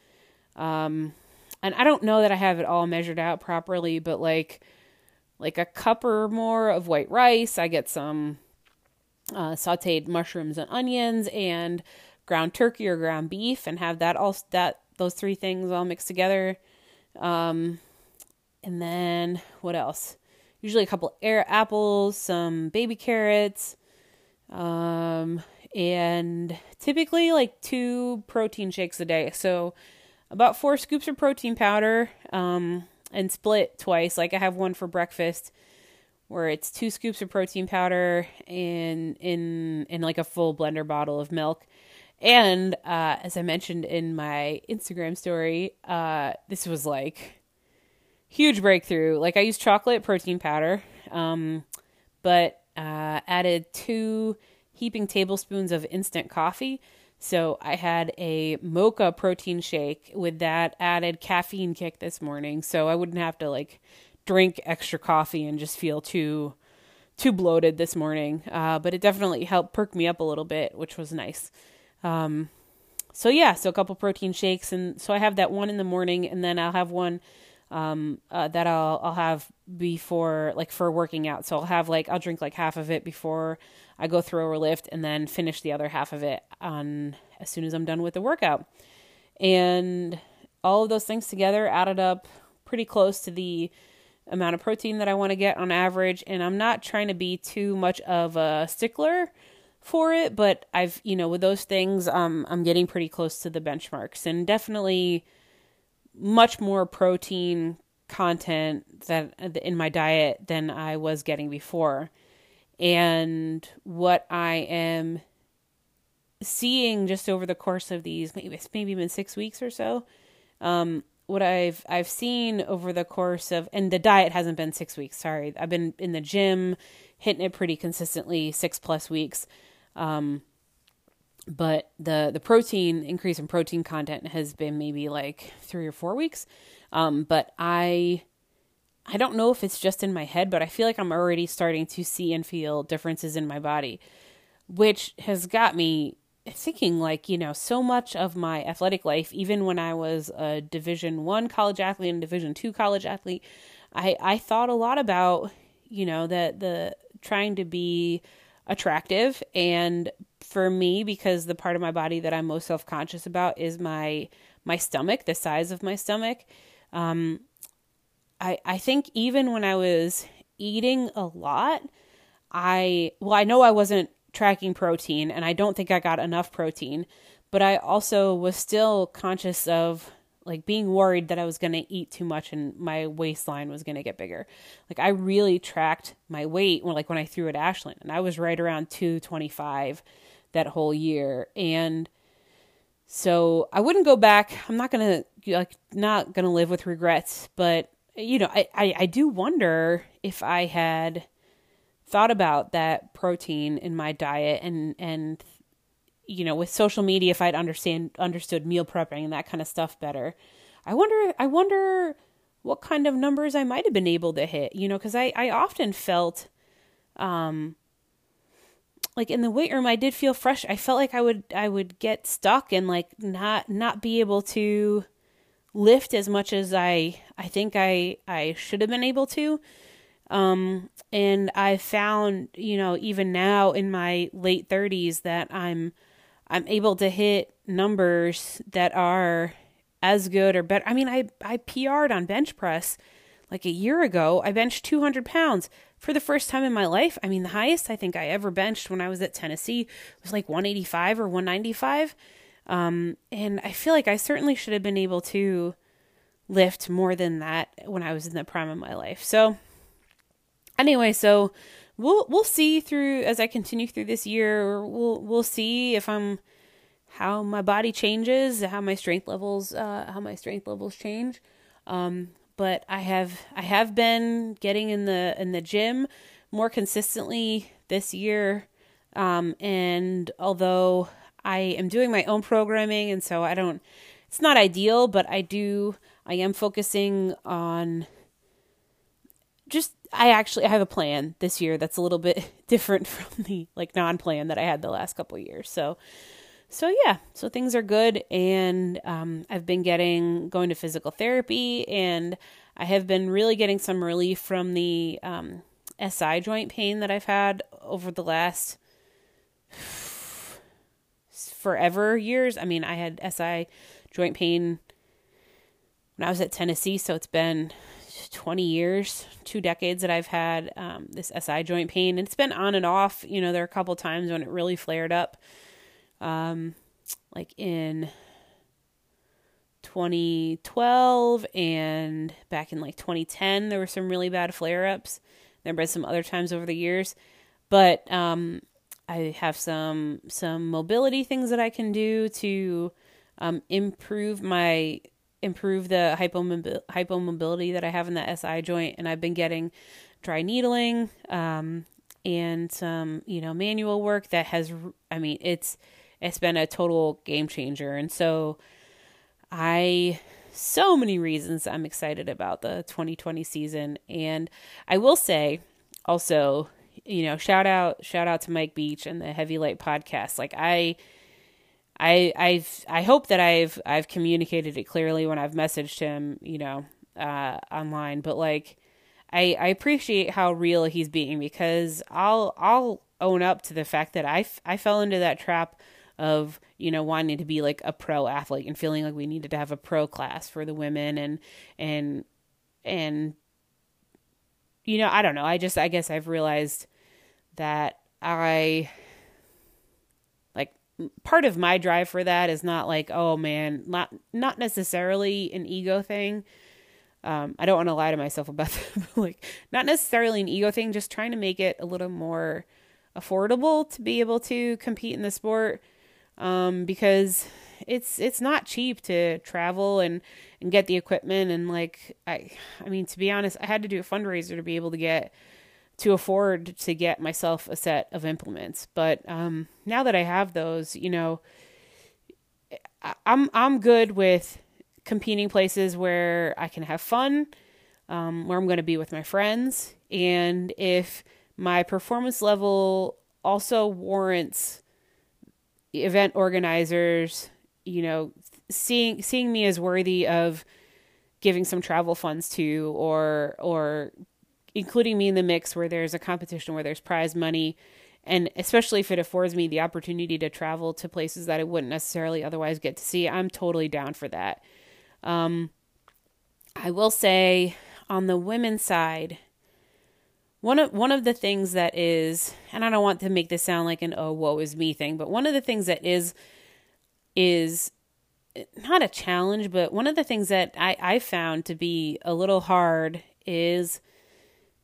Um, and I don't know that I have it all measured out properly, but like like a cup or more of white rice. I get some uh, sautéed mushrooms and onions and ground turkey or ground beef, and have that all that those three things all mixed together. Um, and then what else? Usually a couple air apples, some baby carrots, um, and typically like two protein shakes a day. So about four scoops of protein powder um, and split twice. Like I have one for breakfast where it's two scoops of protein powder in in in like a full blender bottle of milk. And uh, as I mentioned in my Instagram story, uh, this was like huge breakthrough. Like I used chocolate protein powder, um, but uh, added two heaping tablespoons of instant coffee so I had a mocha protein shake with that added caffeine kick this morning, so I wouldn't have to like drink extra coffee and just feel too too bloated this morning. Uh, but it definitely helped perk me up a little bit, which was nice. Um, so yeah, so a couple protein shakes, and so I have that one in the morning, and then I'll have one um, uh, that I'll I'll have before like for working out. So I'll have like I'll drink like half of it before I go through a lift, and then finish the other half of it on as soon as I'm done with the workout. And all of those things together added up pretty close to the amount of protein that I want to get on average. And I'm not trying to be too much of a stickler for it, but I've you know with those things um I'm getting pretty close to the benchmarks and definitely much more protein content that in my diet than I was getting before. And what I am seeing just over the course of these maybe it's maybe been 6 weeks or so um, what I've I've seen over the course of and the diet hasn't been 6 weeks sorry I've been in the gym hitting it pretty consistently 6 plus weeks um, but the the protein increase in protein content has been maybe like three or four weeks. Um, but i i don't know if it's just in my head but i feel like i'm already starting to see and feel differences in my body which has got me thinking like you know so much of my athletic life even when i was a division one college athlete and division two college athlete I I thought a lot about you know that the trying to be attractive and for me because the part of my body that I'm most self-conscious about is my my stomach, the size of my stomach. Um, I I think even when I was eating a lot, I well I know I wasn't tracking protein and I don't think I got enough protein, but I also was still conscious of like being worried that I was going to eat too much and my waistline was going to get bigger. Like I really tracked my weight when like when I threw at Ashland and I was right around 225 that whole year and so I wouldn't go back. I'm not to like not to live with regrets, but you know, I, I I do wonder if I had thought about that protein in my diet and and you know, with social media, if I'd understand understood meal prepping and that kind of stuff better, I wonder. I wonder what kind of numbers I might have been able to hit. You know, because I I often felt, um, like in the weight room, I did feel fresh. I felt like I would I would get stuck and like not not be able to lift as much as I I think I I should have been able to. Um, and I found, you know, even now in my late 30s that I'm I'm able to hit numbers that are as good or better. I mean, I I PR'd on bench press like a year ago. I benched 200 pounds for the first time in my life. I mean, the highest I think I ever benched when I was at Tennessee was like 185 or 195. Um, and I feel like I certainly should have been able to lift more than that when I was in the prime of my life. So anyway, so we'll we'll see through as I continue through this year. We'll we'll see if I'm how my body changes, how my strength levels, uh, how my strength levels change. Um, but I have I have been getting in the in the gym more consistently this year. Um, and although I am doing my own programming, and so I don't, it's not ideal, but I do, I am focusing on just I actually I have a plan this year that's a little bit different from the like non-plan that I had the last couple years. So so yeah, so things are good and um, I've been getting going to physical therapy and I have been really getting some relief from the um, SI joint pain that I've had over the last forever years. I mean, I had SI joint pain when I was at Tennessee, so it's been 20 years, two decades that I've had um, this SI joint pain. And it's been on and off. You know, there are a couple times when it really flared up. Um, like in 2012 and back in like 2010, there were some really bad flare ups. There have been some other times over the years. But um, I have some some mobility things that I can do to um, improve my improve the hypomobil- hypomobility that I have in the SI joint, and I've been getting dry needling um, and some you know manual work that has. I mean, it's it's been a total game changer, and so I so many reasons I'm excited about the 2020 season, and I will say also you know shout out shout out to Mike Beach and the Heavy Light podcast. Like I I I've I hope that I've I've communicated it clearly when I've messaged him, you know, uh, online. But like, I I appreciate how real he's being because I'll I'll own up to the fact that I I fell into that trap of you know wanting to be like a pro athlete and feeling like we needed to have a pro class for the women and and and you know I don't know. I just I guess I've realized that I like part of my drive for that is not like oh man not not necessarily an ego thing. Um, i don't want to lie to myself about that like not necessarily an ego thing just trying to make it a little more affordable to be able to compete in the sport um, because it's it's not cheap to travel and and get the equipment and like i i mean to be honest i had to do a fundraiser to be able to get to afford to get myself a set of implements. But um, now that I have those, you know, I'm I'm good with competing places where I can have fun, um, where I'm going to be with my friends, and if my performance level also warrants event organizers, you know, seeing seeing me as worthy of giving some travel funds to or or including me in the mix where there's a competition where there's prize money and especially if it affords me the opportunity to travel to places that I wouldn't necessarily otherwise get to see, I'm totally down for that. Um, I will say on the women's side, one of one of the things that is, and I don't want to make this sound like an oh woe is me thing, but one of the things that is is not a challenge, but one of the things that I, I found to be a little hard is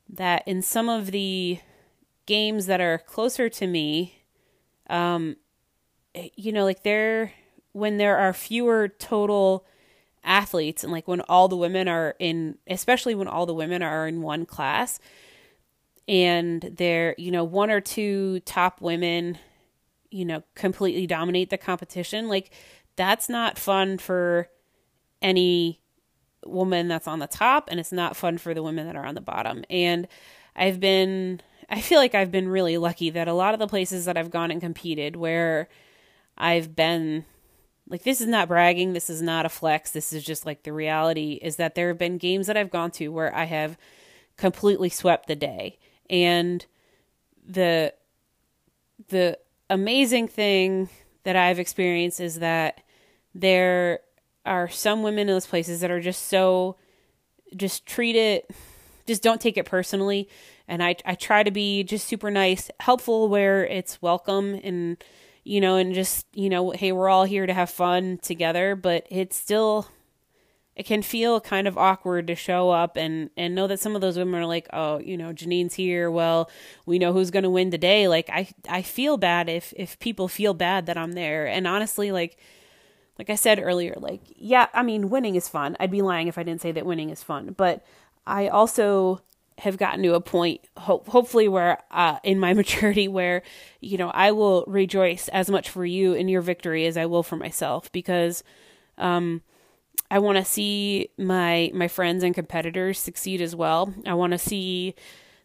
that in some of the games that are closer to me, um, you know, like there, when there are fewer total athletes and like when all the women are in, especially when all the women are in one class and there, you know, one or two top women, you know, completely dominate the competition, like that's not fun for any woman that's on the top and it's not fun for the women that are on the bottom. And I've been I feel like I've been really lucky that a lot of the places that I've gone and competed where I've been like this is not bragging, this is not a flex, this is just like the reality is that there have been games that I've gone to where I have completely swept the day. And the the amazing thing that I've experienced is that there are some women in those places that are just so just treat it just don't take it personally. And I I try to be just super nice, helpful where it's welcome and you know and just, you know, hey, we're all here to have fun together, but it's still it can feel kind of awkward to show up and and know that some of those women are like, "Oh, you know, Janine's here. Well, we know who's going to win today." Like I I feel bad if if people feel bad that I'm there. And honestly, like like I said earlier, like, yeah, I mean, winning is fun. I'd be lying if I didn't say that winning is fun. But I also have gotten to a point, ho- hopefully, where uh, in my maturity, where, you know, I will rejoice as much for you in your victory as I will for myself because, um, I want to see my my friends and competitors succeed as well. I want to see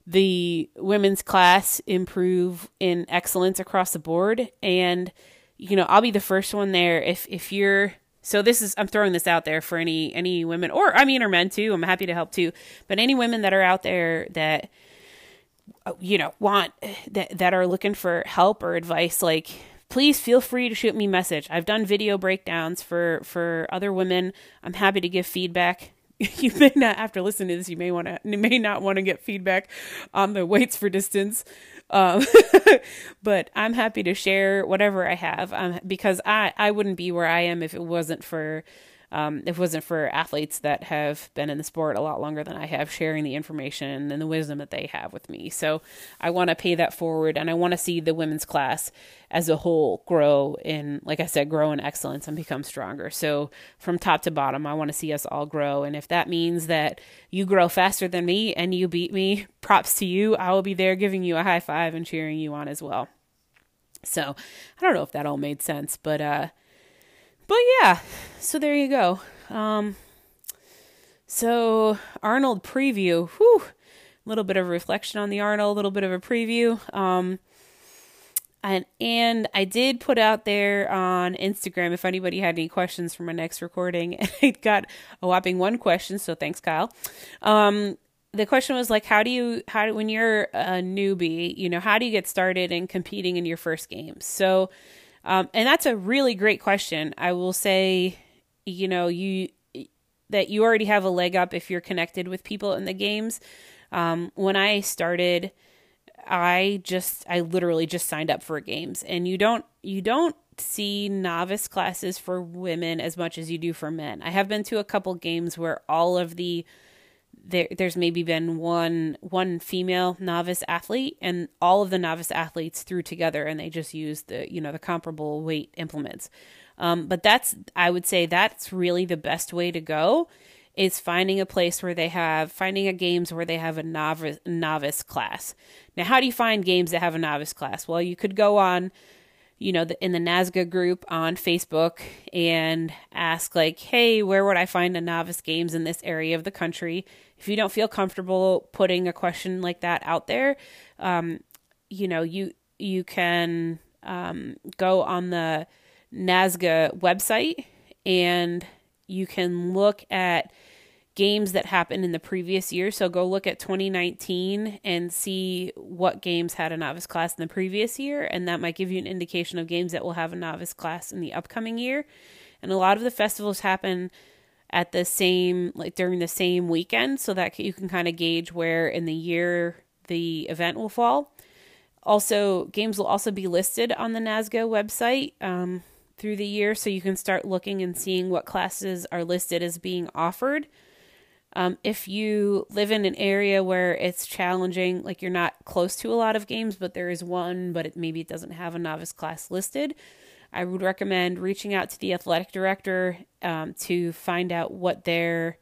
the women's class improve in excellence across the board and you know, I'll be the first one there if if you're so this is I'm throwing this out there for any any women or I mean or men too. I'm happy to help too. But any women that are out there that uh, you know want that that are looking for help or advice like please feel free to shoot me a message. I've done video breakdowns for for other women. I'm happy to give feedback. You may not after listening to this, you may want to you may not want to get feedback on the weights for distance um, but I'm happy to share whatever I have um, because I, I wouldn't be where I am if it wasn't for um, if it wasn't for athletes that have been in the sport a lot longer than I have, sharing the information and the wisdom that they have with me. So I want to pay that forward, and I want to see the women's class as a whole grow in, like I said, grow in excellence and become stronger. So from top to bottom, I want to see us all grow. And if that means that you grow faster than me and you beat me, props to you. I will be there giving you a high five and cheering you on as well. So I don't know if that all made sense, but uh, but yeah, so there you go. Um, so Arnold preview. Whew, a little bit of reflection on the Arnold, a little bit of a preview. Um, and and I did put out there on Instagram if anybody had any questions for my next recording, and I got a whopping one question. So thanks, Kyle. Um, the question was like, how do you how do, when you're a newbie, you know, how do you get started in competing in your first games? So um, and that's a really great question. I will say, you know, you that you already have a leg up if you're connected with people in the games. Um, when I started, I just I literally just signed up for games, and you don't you don't see novice classes for women as much as you do for men. I have been to a couple games where all of the there there's maybe been one one female novice athlete and all of the novice athletes threw together and they just used the you know the comparable weight implements. Um, but that's i would say that's really the best way to go is finding a place where they have finding a games where they have a novice novice class. Now how do you find games that have a novice class? Well you could go on you know, the, in the NASGA group on Facebook and ask, like, hey, where would I find a novice games in this area of the country? If you don't feel comfortable putting a question like that out there, um, you know, you you can um, go on the NASGA website and you can look at games that happened in the previous year. So go look at 2019 and see what games had a novice class in the previous year, and that might give you an indication of games that will have a novice class in the upcoming year. And a lot of the festivals happen at the same like during the same weekend so that you can kind of gauge where in the year the event will fall. Also, games will also be listed on the NASGA website um, through the year, so you can start looking and seeing what classes are listed as being offered. Um, if you live in an area where it's challenging, like you're not close to a lot of games, but there is one, but it, maybe it doesn't have a novice class listed, I would recommend reaching out to the athletic director um, to find out what their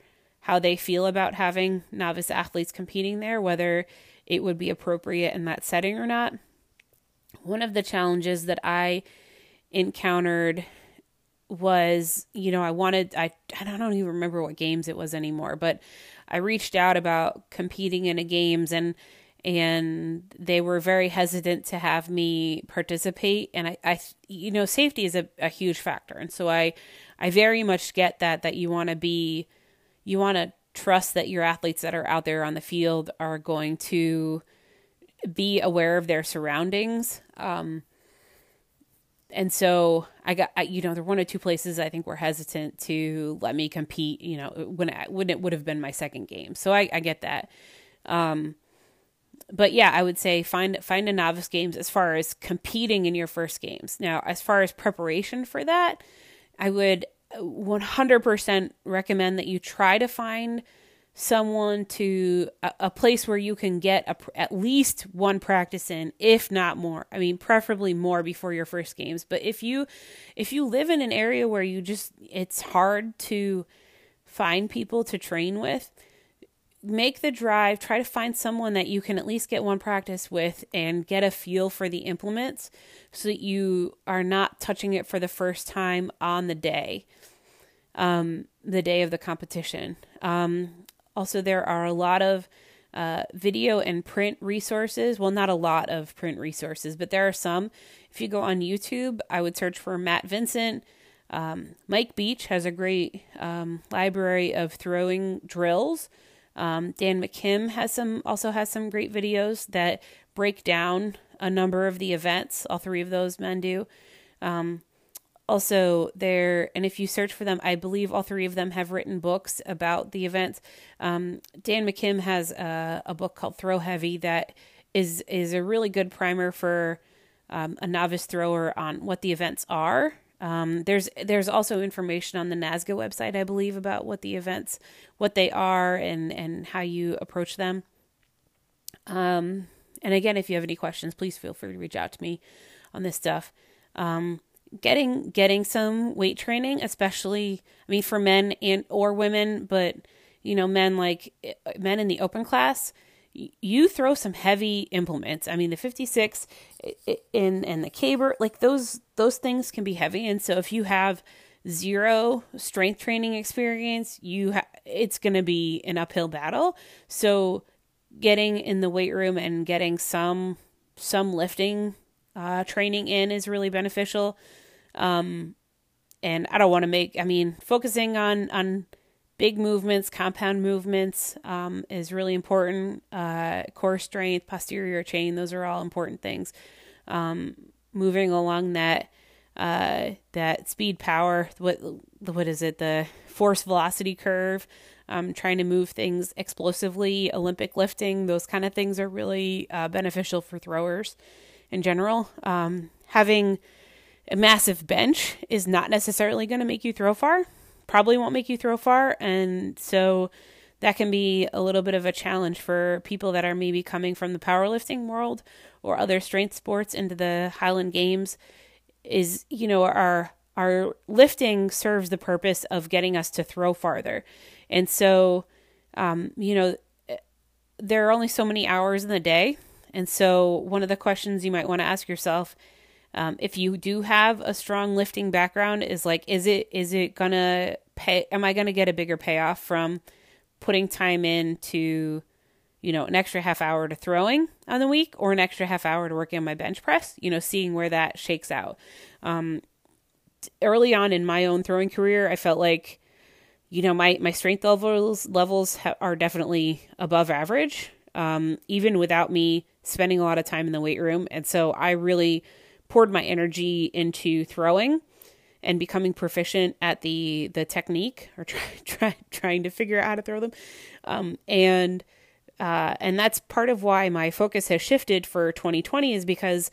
how they feel about having novice athletes competing there, whether it would be appropriate in that setting or not. One of the challenges that I encountered was, you know, I wanted I I don't even remember what games it was anymore, but I reached out about competing in a games and and they were very hesitant to have me participate. And I, I you know safety is a, a huge factor. And so I I very much get that that you want to be you want to trust that your athletes that are out there on the field are going to be aware of their surroundings. Um, and so I got, I, you know, there were one or two places I think were hesitant to let me compete, you know, when it, when it would have been my second game. So I, I get that. Um, but yeah, I would say find find a novice games as far as competing in your first games. Now, as far as preparation for that, I would 100% recommend that you try to find someone to a, a, place where you can get a, at least one practice in if not more. I mean preferably more before your first games. But if you if you live in an area where you just it's hard to find people to train with make the drive try to find someone that you can at least get one practice with and get a feel for the implements so that you are not touching it for the first time on the day um, the day of the competition. Um, also, there are a lot of uh, video and print resources. Well, not a lot of print resources, but there are some. If you go on YouTube, I would search for Matt Vincent. Um, Mike Beach has a great um, library of throwing drills. Um, Dan McKim has some also has some great videos that break down a number of the events. All three of those men do. Um, also there and if you search for them i believe all three of them have written books about the events um, dan mckim has a, a, book called throw heavy that is is a really good primer for um, a novice thrower on what the events are um, there's there's also information on the NASGA website, I believe, about what the events, what they are, and and how you approach them. Um, and again, if you have any questions, please feel free to reach out to me on this stuff. Um, getting getting some weight training, especially I mean for men and or women, but you know men like eh, men in the open class, you throw some heavy implements. I mean the 56 eh, eh, in and the caber, like those those things can be heavy, and so if you have zero strength training experience, you ha- it's going to be an uphill battle. So getting in the weight room and getting some some lifting uh, training in is really beneficial. Um, and I don't want to make, I mean, focusing on, on big movements, compound movements um, is really important. Uh, core strength, posterior chain, those are all important things. Um, moving along that, uh, that speed power, what, what is it? The force velocity curve. Um, trying to move things explosively, Olympic lifting, those kind of things are really uh, beneficial for throwers in general. Um, having a massive bench is not necessarily going to make you throw far. Probably won't make you throw far. And so that can be a little bit of a challenge for people that are maybe coming from the powerlifting world or other strength sports into the Highland Games. Is, you know, our our lifting serves the purpose of getting us to throw farther. And so, um, you know, there are only so many hours in the day. And so, one of the questions you might want to ask yourself um, if you do have a strong lifting background, is like, is it is it gonna pay? Am I gonna get a bigger payoff from putting time into, you know, an extra half hour to throwing on the week, or an extra half hour to working on my bench press? You know, seeing where that shakes out. Um, early on in my own throwing career, I felt like you know, my my strength levels levels ha- are definitely above average, um, even without me spending a lot of time in the weight room. And so I really poured my energy into throwing and becoming proficient at the the technique or try, try trying to figure out how to throw them um, and uh, and that's part of why my focus has shifted for 2020 is because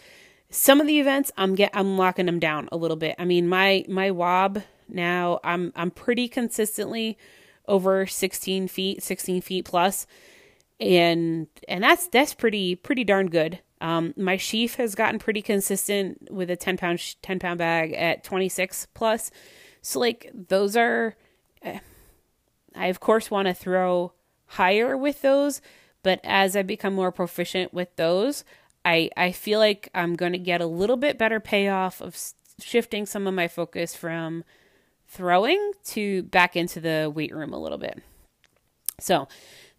some of the events I'm get I'm locking them down a little bit. I mean my my wob now I'm I'm pretty consistently over 16 feet, 16 feet plus, and and that's that's pretty pretty darn good. Um, my sheaf has gotten pretty consistent with a 10 pound 10 pound bag at 26 plus. So like those are, uh, I of course want to throw higher with those, but as I become more proficient with those, I I feel like I'm going to get a little bit better payoff of shifting some of my focus from throwing to back into the weight room a little bit. So,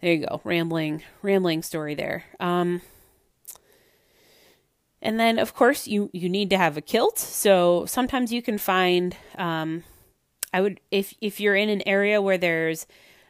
there you go, rambling rambling story there. Um and then of course you you need to have a kilt. So sometimes you can find um I would if if you're in an area where there's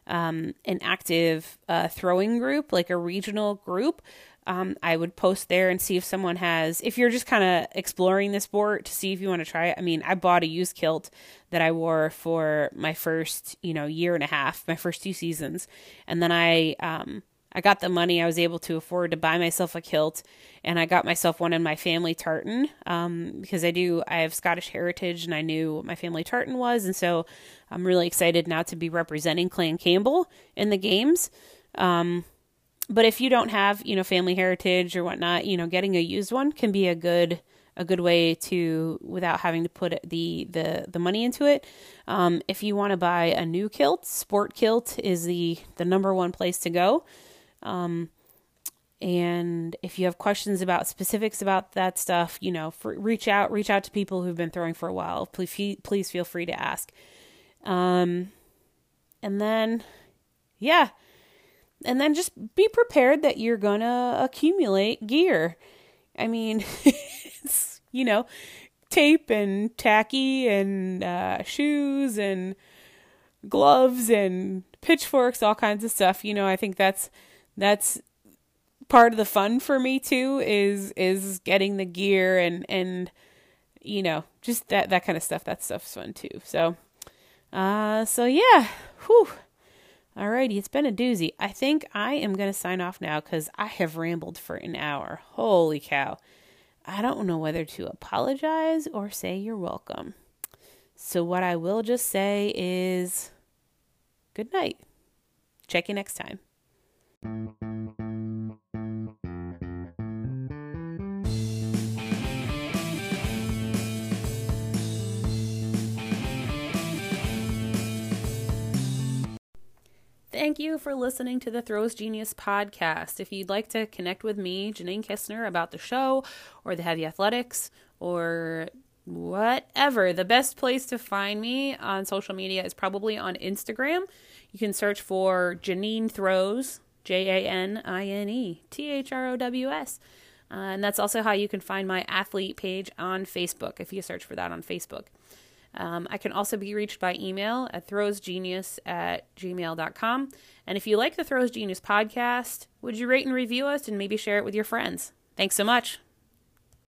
um, an active uh, throwing group, like a regional group, um, I would post there and see if someone has, if you're just kind of exploring the sport to see if you want to try it. I mean, I bought a used kilt that I wore for my first, you know, year and a half, my first two seasons. And then I, um, I got the money I was able to afford to buy myself a kilt, and I got myself one in my family tartan um, because I do I have Scottish heritage and I knew what my family tartan was, and so I'm really excited now to be representing Clan Campbell in the games. Um, but if you don't have you know family heritage or whatnot, you know getting a used one can be a good a good way to without having to put the the the money into it. Um, if you want to buy a new kilt, Sport Kilt is the the number one place to go. Um, and if you have questions about specifics about that stuff, you know, for, reach out, reach out to people who've been throwing for a while. Please, please feel free to ask. Um, and then, yeah, and then just be prepared that you're gonna accumulate gear. I mean, you know, tape and tacky and uh, shoes and gloves and pitchforks, all kinds of stuff. You know, I think that's that's part of the fun for me too is is getting the gear and and you know just that that kind of stuff. That stuff's fun too. So uh so yeah. Whew. Alrighty it's been a doozy. I think i am gonna sign off now because i have rambled for an hour. Holy cow. I don't know whether to apologize or say you're welcome. So what i will just say is good night. Check you next time Thank you for listening to the Throws Genius podcast. If you'd like to connect with me, Janine Kistner, about the show or the heavy athletics or whatever, the best place to find me on social media is probably on Instagram. You can search for Janine Throws, J A N I N E T H R O W S. Uh, and that's also how you can find my athlete page on Facebook if you search for that on Facebook. Um, I can also be reached by email at throwsgenius at gmail.com. And if you like the Throws Genius podcast, would you rate and review us and maybe share it with your friends? Thanks so much.